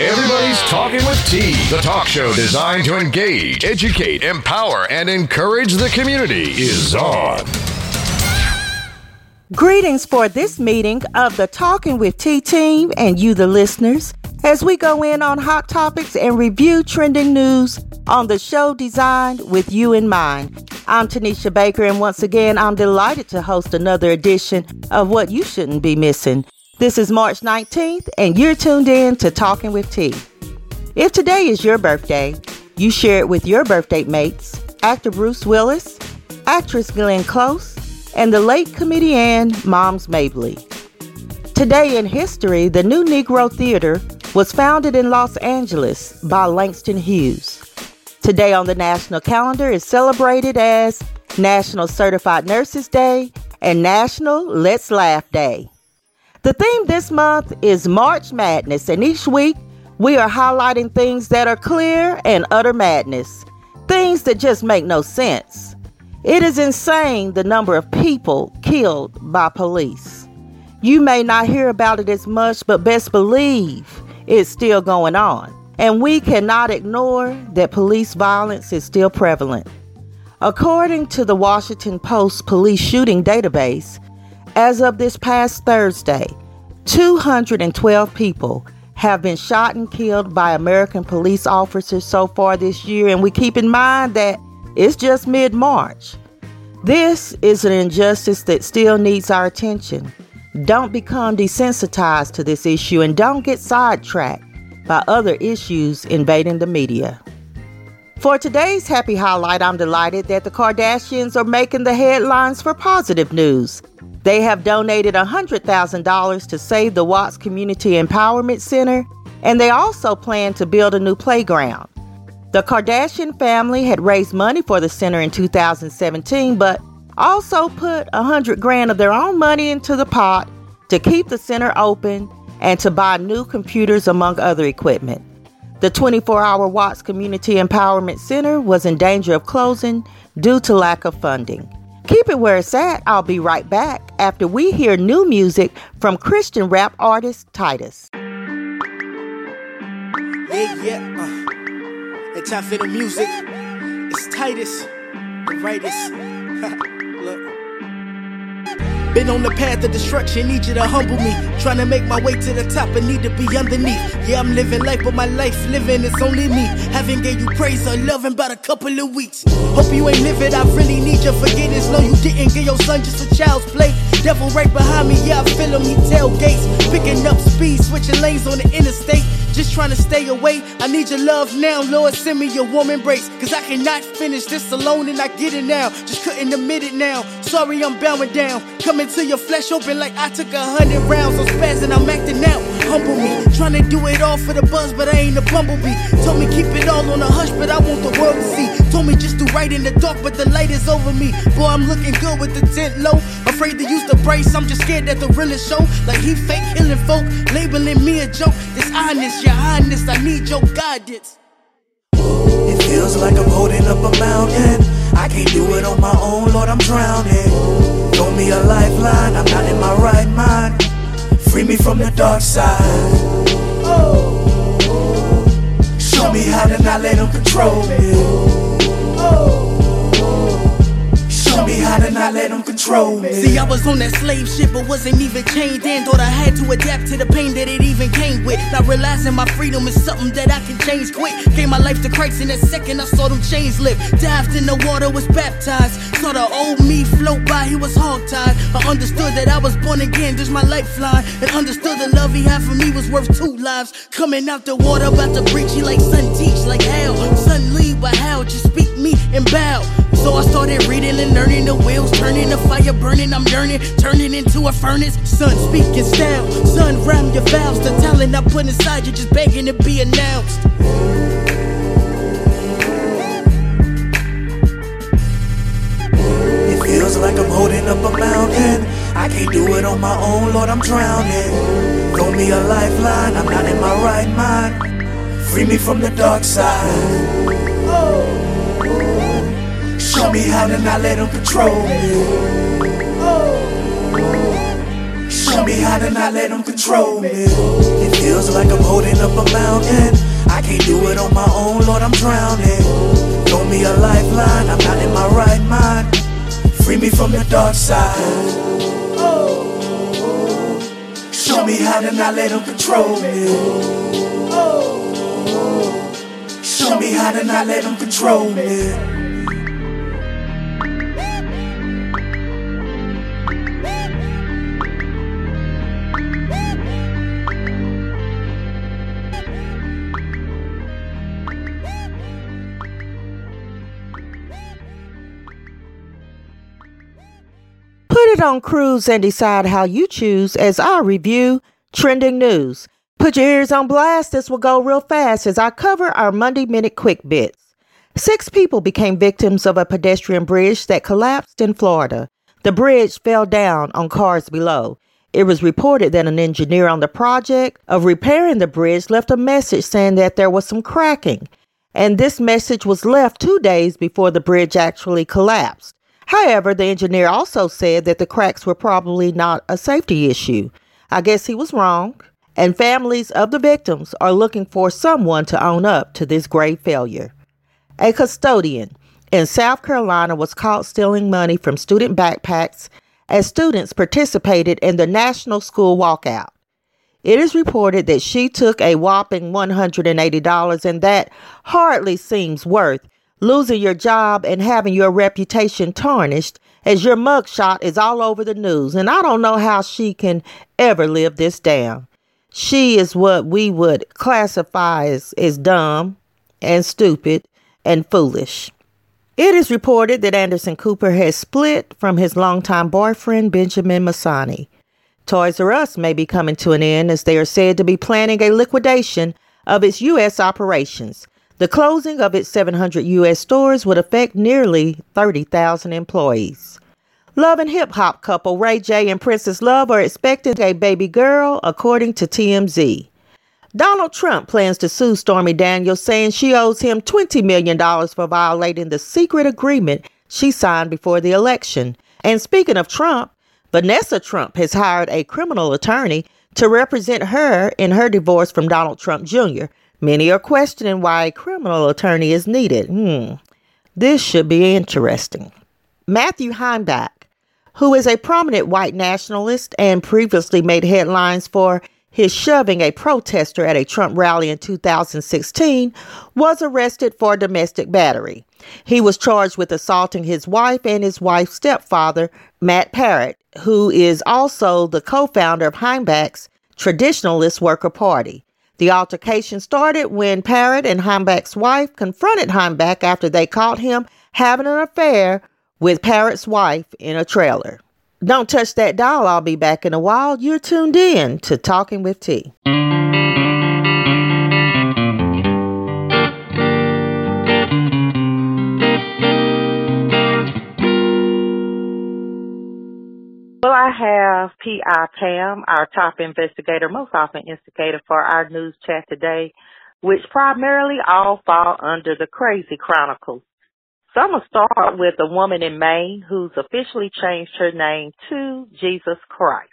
Everybody's Talking with T, the talk show designed to engage, educate, empower, and encourage the community, is on. Greetings for this meeting of the Talking with T team and you, the listeners, as we go in on hot topics and review trending news on the show designed with you in mind. I'm Tanisha Baker, and once again, I'm delighted to host another edition of What You Shouldn't Be Missing. This is March 19th, and you're tuned in to Talking with T. If today is your birthday, you share it with your birthday mates, actor Bruce Willis, actress Glenn Close, and the late comedian Moms Mabley. Today in history, the New Negro Theater was founded in Los Angeles by Langston Hughes. Today on the national calendar is celebrated as National Certified Nurses Day and National Let's Laugh Day. The theme this month is March Madness, and each week we are highlighting things that are clear and utter madness, things that just make no sense. It is insane the number of people killed by police. You may not hear about it as much, but best believe it's still going on. And we cannot ignore that police violence is still prevalent. According to the Washington Post police shooting database, as of this past Thursday, 212 people have been shot and killed by American police officers so far this year, and we keep in mind that it's just mid March. This is an injustice that still needs our attention. Don't become desensitized to this issue and don't get sidetracked by other issues invading the media. For today's happy highlight, I'm delighted that the Kardashians are making the headlines for positive news. They have donated $100,000 to save the Watts Community Empowerment Center, and they also plan to build a new playground. The Kardashian family had raised money for the center in 2017, but also put 100 grand of their own money into the pot to keep the center open and to buy new computers among other equipment. The 24 hour Watts Community Empowerment Center was in danger of closing due to lack of funding. Keep it where it's at. I'll be right back after we hear new music from Christian rap artist Titus. Yeah, yeah. Uh, it's time for the music. It's Titus, the rightest. Been on the path of destruction, need you to humble me. Trying to make my way to the top, I need to be underneath. Yeah, I'm living life, but my life living, it's only me. Haven't gave you praise or love in about a couple of weeks. Hope you ain't livid, I really need your forgiveness. No, you didn't give your son just a child's play. Devil right behind me, yeah, I feel him, he tailgates. Picking up speed, switching lanes on the interstate. Just trying to stay away. I need your love now, Lord. Send me your warm embrace. Cause I cannot finish this alone and I get it now. Just couldn't admit it now. Sorry, I'm bowing down. Coming to your flesh open like I took a hundred rounds. I'm spazzing, I'm acting out. Humble me. Trying to do it all for the buzz, but I ain't a bumblebee. Told me keep it all on a hush, but I want the world to see. Told me just do right in the dark, but the light is over me. Boy, I'm looking good with the tent low. Afraid to use the brace, I'm just scared that the realest show. Like he fake killing folk, labeling me a joke. This honest, your highness, I need your guidance. It feels like I'm holding up a mountain. I can't do it on my own, Lord, I'm drowning. Throw me a lifeline, I'm not in my right mind. Free me from the dark side. Show me how to not let them control me. Show me how to not let them control me. See, I was on that slave ship, but wasn't even chained in. Thought I had to adapt to the pain that it even came with. Not realizing my freedom is something that I can change quick. Gave my life to Christ in that second, I saw them chains lift. Dived in the water, was baptized. Saw the old me float by, he was hogtied. I understood that I was born again, there's my lifeline. And understood the love he had for me was worth two lives. Coming out the water, about to preach, he like son teach, like hell. Son lead, but how? Just speak me and bow. So I started reading and learning the wheels, turning the fire burning. I'm yearning, turning into a furnace. Sun speaking style. sun ram your vows. The talent I put inside you, just begging to be announced. It feels like I'm holding up a mountain. I can't do it on my own, Lord, I'm drowning. Throw me a lifeline, I'm not in my right mind. Free me from the dark side. Show me how to not let them control me. Show me how to not let them control me. It feels like I'm holding up a mountain. I can't do it on my own, Lord, I'm drowning. Throw me a lifeline, I'm not in my right mind. Free me from the dark side. Show me how to not let them control me. Show me how to not let them control me. On cruise and decide how you choose as I review trending news. Put your ears on blast. This will go real fast as I cover our Monday Minute Quick Bits. Six people became victims of a pedestrian bridge that collapsed in Florida. The bridge fell down on cars below. It was reported that an engineer on the project of repairing the bridge left a message saying that there was some cracking, and this message was left two days before the bridge actually collapsed. However, the engineer also said that the cracks were probably not a safety issue. I guess he was wrong, and families of the victims are looking for someone to own up to this grave failure. A custodian in South Carolina was caught stealing money from student backpacks as students participated in the National School Walkout. It is reported that she took a whopping $180, and that hardly seems worth losing your job and having your reputation tarnished as your mugshot is all over the news. And I don't know how she can ever live this down. She is what we would classify as, as dumb and stupid and foolish. It is reported that Anderson Cooper has split from his longtime boyfriend, Benjamin Maisani. Toys R Us may be coming to an end as they are said to be planning a liquidation of its U.S. operations. The closing of its 700 U.S. stores would affect nearly 30,000 employees. Love and hip hop couple Ray J and Princess Love are expecting a baby girl, according to TMZ. Donald Trump plans to sue Stormy Daniels, saying she owes him $20 million for violating the secret agreement she signed before the election. And speaking of Trump, Vanessa Trump has hired a criminal attorney to represent her in her divorce from Donald Trump Jr. Many are questioning why a criminal attorney is needed. Hmm. This should be interesting. Matthew Heimbach, who is a prominent white nationalist and previously made headlines for his shoving a protester at a Trump rally in 2016, was arrested for domestic battery. He was charged with assaulting his wife and his wife's stepfather, Matt Parrott, who is also the co founder of Heimbach's Traditionalist Worker Party. The altercation started when Parrott and Heimbach's wife confronted Heimbach after they caught him having an affair with Parrott's wife in a trailer. Don't touch that dial. I'll be back in a while. You're tuned in to Talking with T. have P.I. Pam, our top investigator, most often instigator for our news chat today, which primarily all fall under the Crazy Chronicles. So I'm going to start with a woman in Maine who's officially changed her name to Jesus Christ.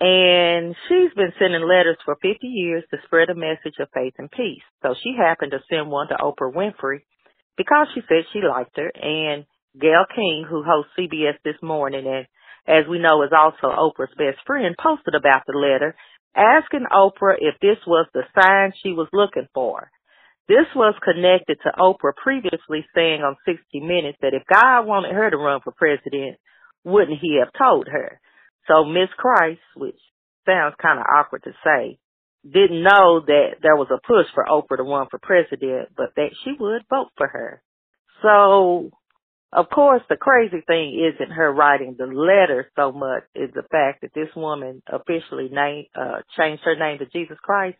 And she's been sending letters for 50 years to spread a message of faith and peace. So she happened to send one to Oprah Winfrey because she said she liked her and Gayle King, who hosts CBS this morning and as we know is also Oprah's best friend, posted about the letter, asking Oprah if this was the sign she was looking for. This was connected to Oprah previously saying on 60 Minutes that if God wanted her to run for president, wouldn't he have told her? So Miss Christ, which sounds kind of awkward to say, didn't know that there was a push for Oprah to run for president, but that she would vote for her. So of course, the crazy thing isn't her writing the letter so much is the fact that this woman officially named, uh, changed her name to Jesus Christ.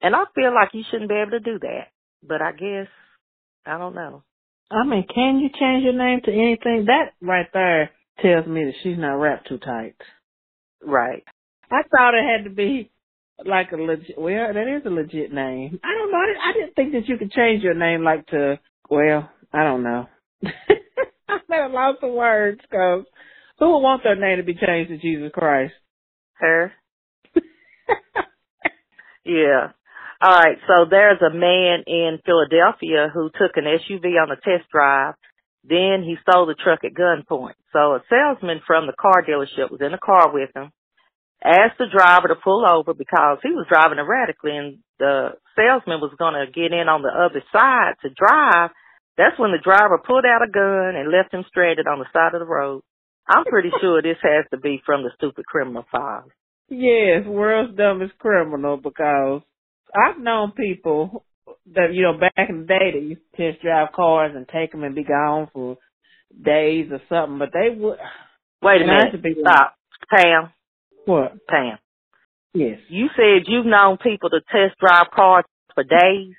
And I feel like you shouldn't be able to do that. But I guess, I don't know. I mean, can you change your name to anything? That right there tells me that she's not wrapped too tight. Right. I thought it had to be like a legit, well, that is a legit name. I don't know. I, I didn't think that you could change your name like to, well, I don't know. I'm at a loss of words because Who would want their name to be changed to Jesus Christ? Her. yeah. All right. So there's a man in Philadelphia who took an SUV on a test drive. Then he stole the truck at gunpoint. So a salesman from the car dealership was in the car with him, asked the driver to pull over because he was driving erratically and the salesman was going to get in on the other side to drive. That's when the driver pulled out a gun and left him stranded on the side of the road. I'm pretty sure this has to be from the stupid criminal files. Yes, world's dumbest criminal because I've known people that you know back in the day that used to test drive cars and take them and be gone for days or something, but they would. Wait a minute. Be Stop, Pam. What? Pam. Yes. You said you've known people to test drive cars for days.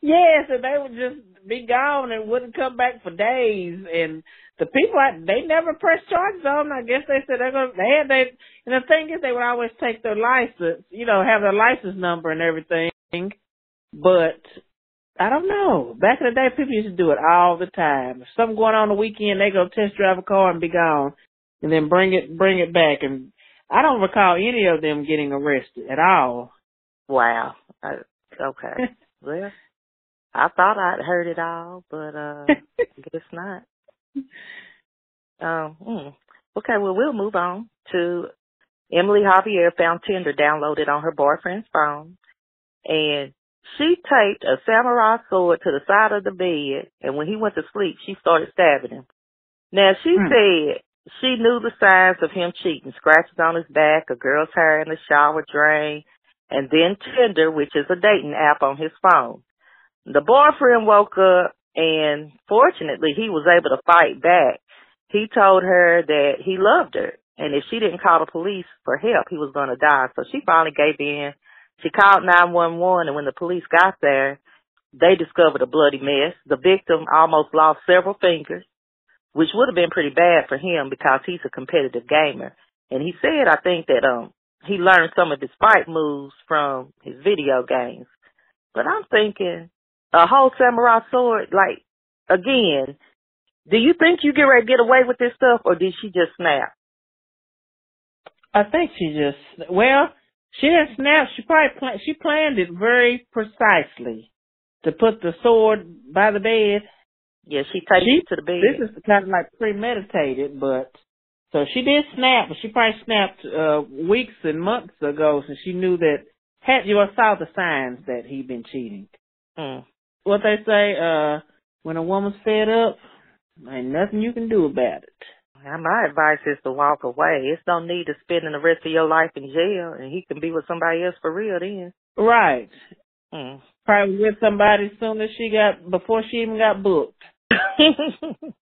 Yes, and they would just be gone and wouldn't come back for days. And the people, they never pressed charges on them. I guess they said they're going. to They had they, and the thing is, they would always take their license, you know, have their license number and everything. But I don't know. Back in the day, people used to do it all the time. If something going on the weekend, they go test drive a car and be gone, and then bring it bring it back. And I don't recall any of them getting arrested at all. Wow. Uh, okay. well, I thought I'd heard it all, but uh guess not. Um. Hmm. Okay. Well, we'll move on to Emily Javier found Tinder downloaded on her boyfriend's phone, and she taped a samurai sword to the side of the bed, and when he went to sleep, she started stabbing him. Now, she hmm. said she knew the signs of him cheating, scratches on his back, a girl's hair in the shower drain, and then Tinder, which is a dating app on his phone. The boyfriend woke up, and fortunately, he was able to fight back. He told her that he loved her, and if she didn't call the police for help, he was going to die. So she finally gave in she called 911 and when the police got there, they discovered a bloody mess. The victim almost lost several fingers, which would have been pretty bad for him because he's a competitive gamer. And he said, I think that, um, he learned some of his fight moves from his video games. But I'm thinking a whole samurai sword, like, again, do you think you get ready to get away with this stuff or did she just snap? I think she just, well, she didn't snap. She probably pl- she planned it very precisely to put the sword by the bed. Yeah, she takes it to the bed. This is kind of like premeditated, but so she did snap, but she probably snapped uh weeks and months ago, so she knew that had you saw the signs that he'd been cheating. Mm. What they say, uh, when a woman's fed up, ain't nothing you can do about it. Now, my advice is to walk away. It's no need to spending the rest of your life in jail, and he can be with somebody else for real then. Right. Mm. Probably with somebody soon as she got before she even got booked.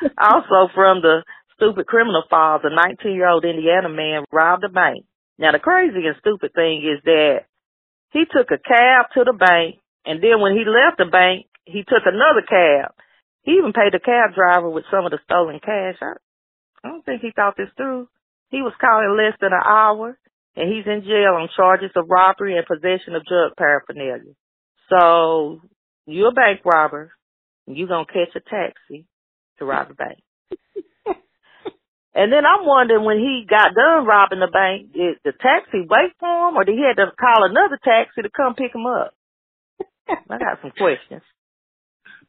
also, from the stupid criminal files, a 19-year-old Indiana man robbed a bank. Now, the crazy and stupid thing is that he took a cab to the bank, and then when he left the bank, he took another cab he even paid the cab driver with some of the stolen cash. I, I don't think he thought this through. He was in less than an hour, and he's in jail on charges of robbery and possession of drug paraphernalia. So you're a bank robber, and you're gonna catch a taxi to rob the bank. and then I'm wondering when he got done robbing the bank, did the taxi wait for him, or did he have to call another taxi to come pick him up? I got some questions.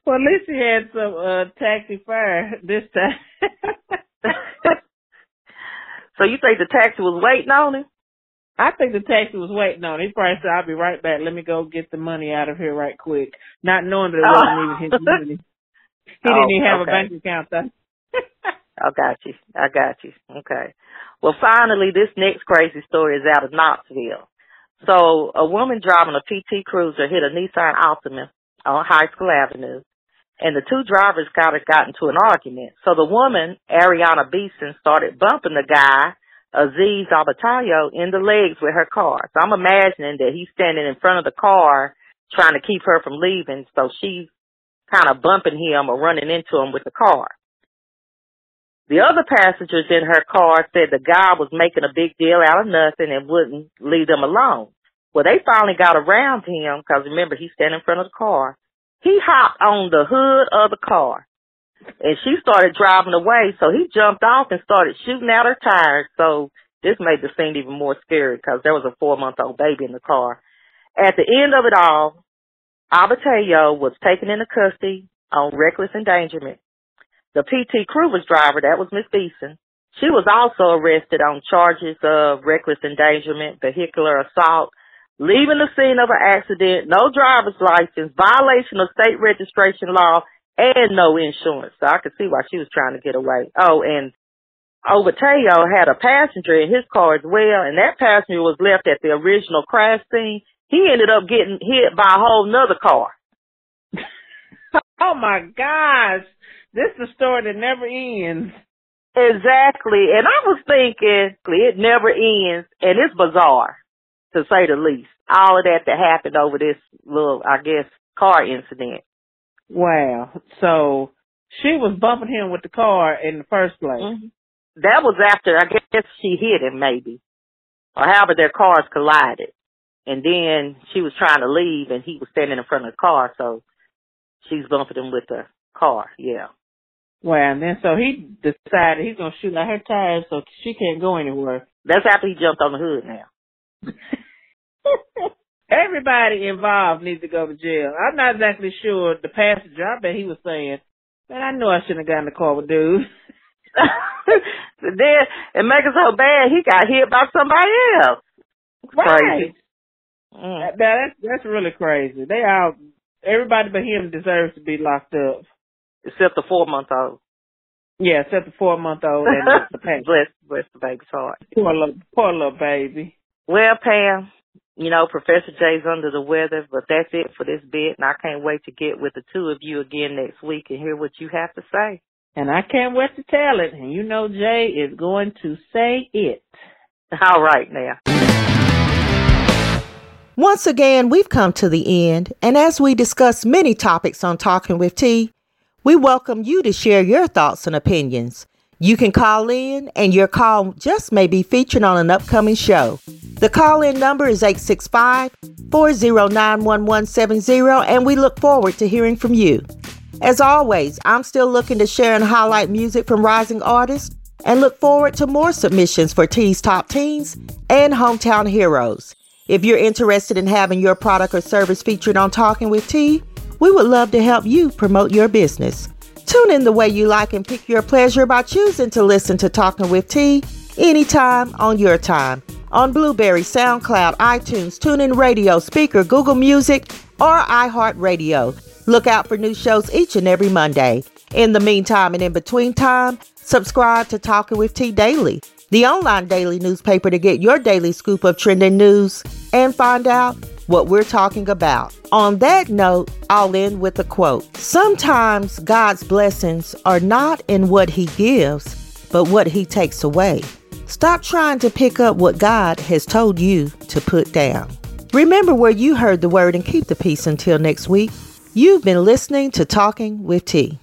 Well, at least he had some uh, taxi fare this time. so you think the taxi was waiting on him? I think the taxi was waiting on him. He probably said, I'll be right back. Let me go get the money out of here right quick. Not knowing that it wasn't even his money. He didn't even have okay. a bank account though. I got you. I got you. Okay. Well, finally, this next crazy story is out of Knoxville. So, a woman driving a PT Cruiser hit a Nissan Altima on High School Avenue and the two drivers got got into an argument. So the woman, Ariana Beeson, started bumping the guy, Aziz Abatayo, in the legs with her car. So I'm imagining that he's standing in front of the car trying to keep her from leaving. So she's kind of bumping him or running into him with the car. The other passengers in her car said the guy was making a big deal out of nothing and wouldn't leave them alone. Well, they finally got around him because remember he's standing in front of the car he hopped on the hood of the car and she started driving away. So he jumped off and started shooting out her tires. So this made the scene even more scary because there was a four month old baby in the car. At the end of it all, Abatayo was taken into custody on reckless endangerment. The PT was driver, that was Miss Beeson. She was also arrested on charges of reckless endangerment, vehicular assault, leaving the scene of an accident, no driver's license, violation of state registration law, and no insurance. So I could see why she was trying to get away. Oh, and Overtayo had a passenger in his car as well, and that passenger was left at the original crash scene. He ended up getting hit by a whole nother car. oh my gosh. This is a story that never ends. Exactly. And I was thinking, it never ends, and it's bizarre, to say the least. All of that that happened over this little, I guess, car incident. Wow. So she was bumping him with the car in the first place. Mm-hmm. That was after I guess she hit him maybe. Or however their cars collided. And then she was trying to leave and he was standing in front of the car, so she's bumping him with the car, yeah. Well, and then so he decided he's gonna shoot out her tires so she can't go anywhere. That's after he jumped on the hood now. Everybody involved needs to go to jail. I'm not exactly sure the passenger. I bet he was saying, "Man, I know I shouldn't have gotten in the car with dude." then it makes it so bad he got hit by somebody else. Right. Mm. That, that's that's really crazy. They all everybody but him deserves to be locked up, except the four month old. Yeah, except the four month old and the bless bless the baby's heart. Poor little poor little baby. Well, Pam, you know, Professor Jay's under the weather, but that's it for this bit, and I can't wait to get with the two of you again next week and hear what you have to say. And I can't wait to tell it, and you know Jay is going to say it. All right now. Once again, we've come to the end, and as we discuss many topics on Talking with T, we welcome you to share your thoughts and opinions. You can call in, and your call just may be featured on an upcoming show. The call in number is 865 409 1170, and we look forward to hearing from you. As always, I'm still looking to share and highlight music from rising artists and look forward to more submissions for T's Top Teens and Hometown Heroes. If you're interested in having your product or service featured on Talking with T, we would love to help you promote your business. Tune in the way you like and pick your pleasure by choosing to listen to Talking with T anytime on your time on Blubrry, SoundCloud, iTunes, TuneIn Radio, Spreaker, Google Music, or iHeartRadio. Look out for new shows each and every Monday. In the meantime and in between time, subscribe to Talking with T Daily, the online daily newspaper to get your daily scoop of trending news and find out what we're talking about. On that note, I'll end with a quote. Sometimes God's blessings are not in what He gives, but what He takes away. Stop trying to pick up what God has told you to put down. Remember where you heard the word and keep the peace until next week. You've been listening to Talking with T.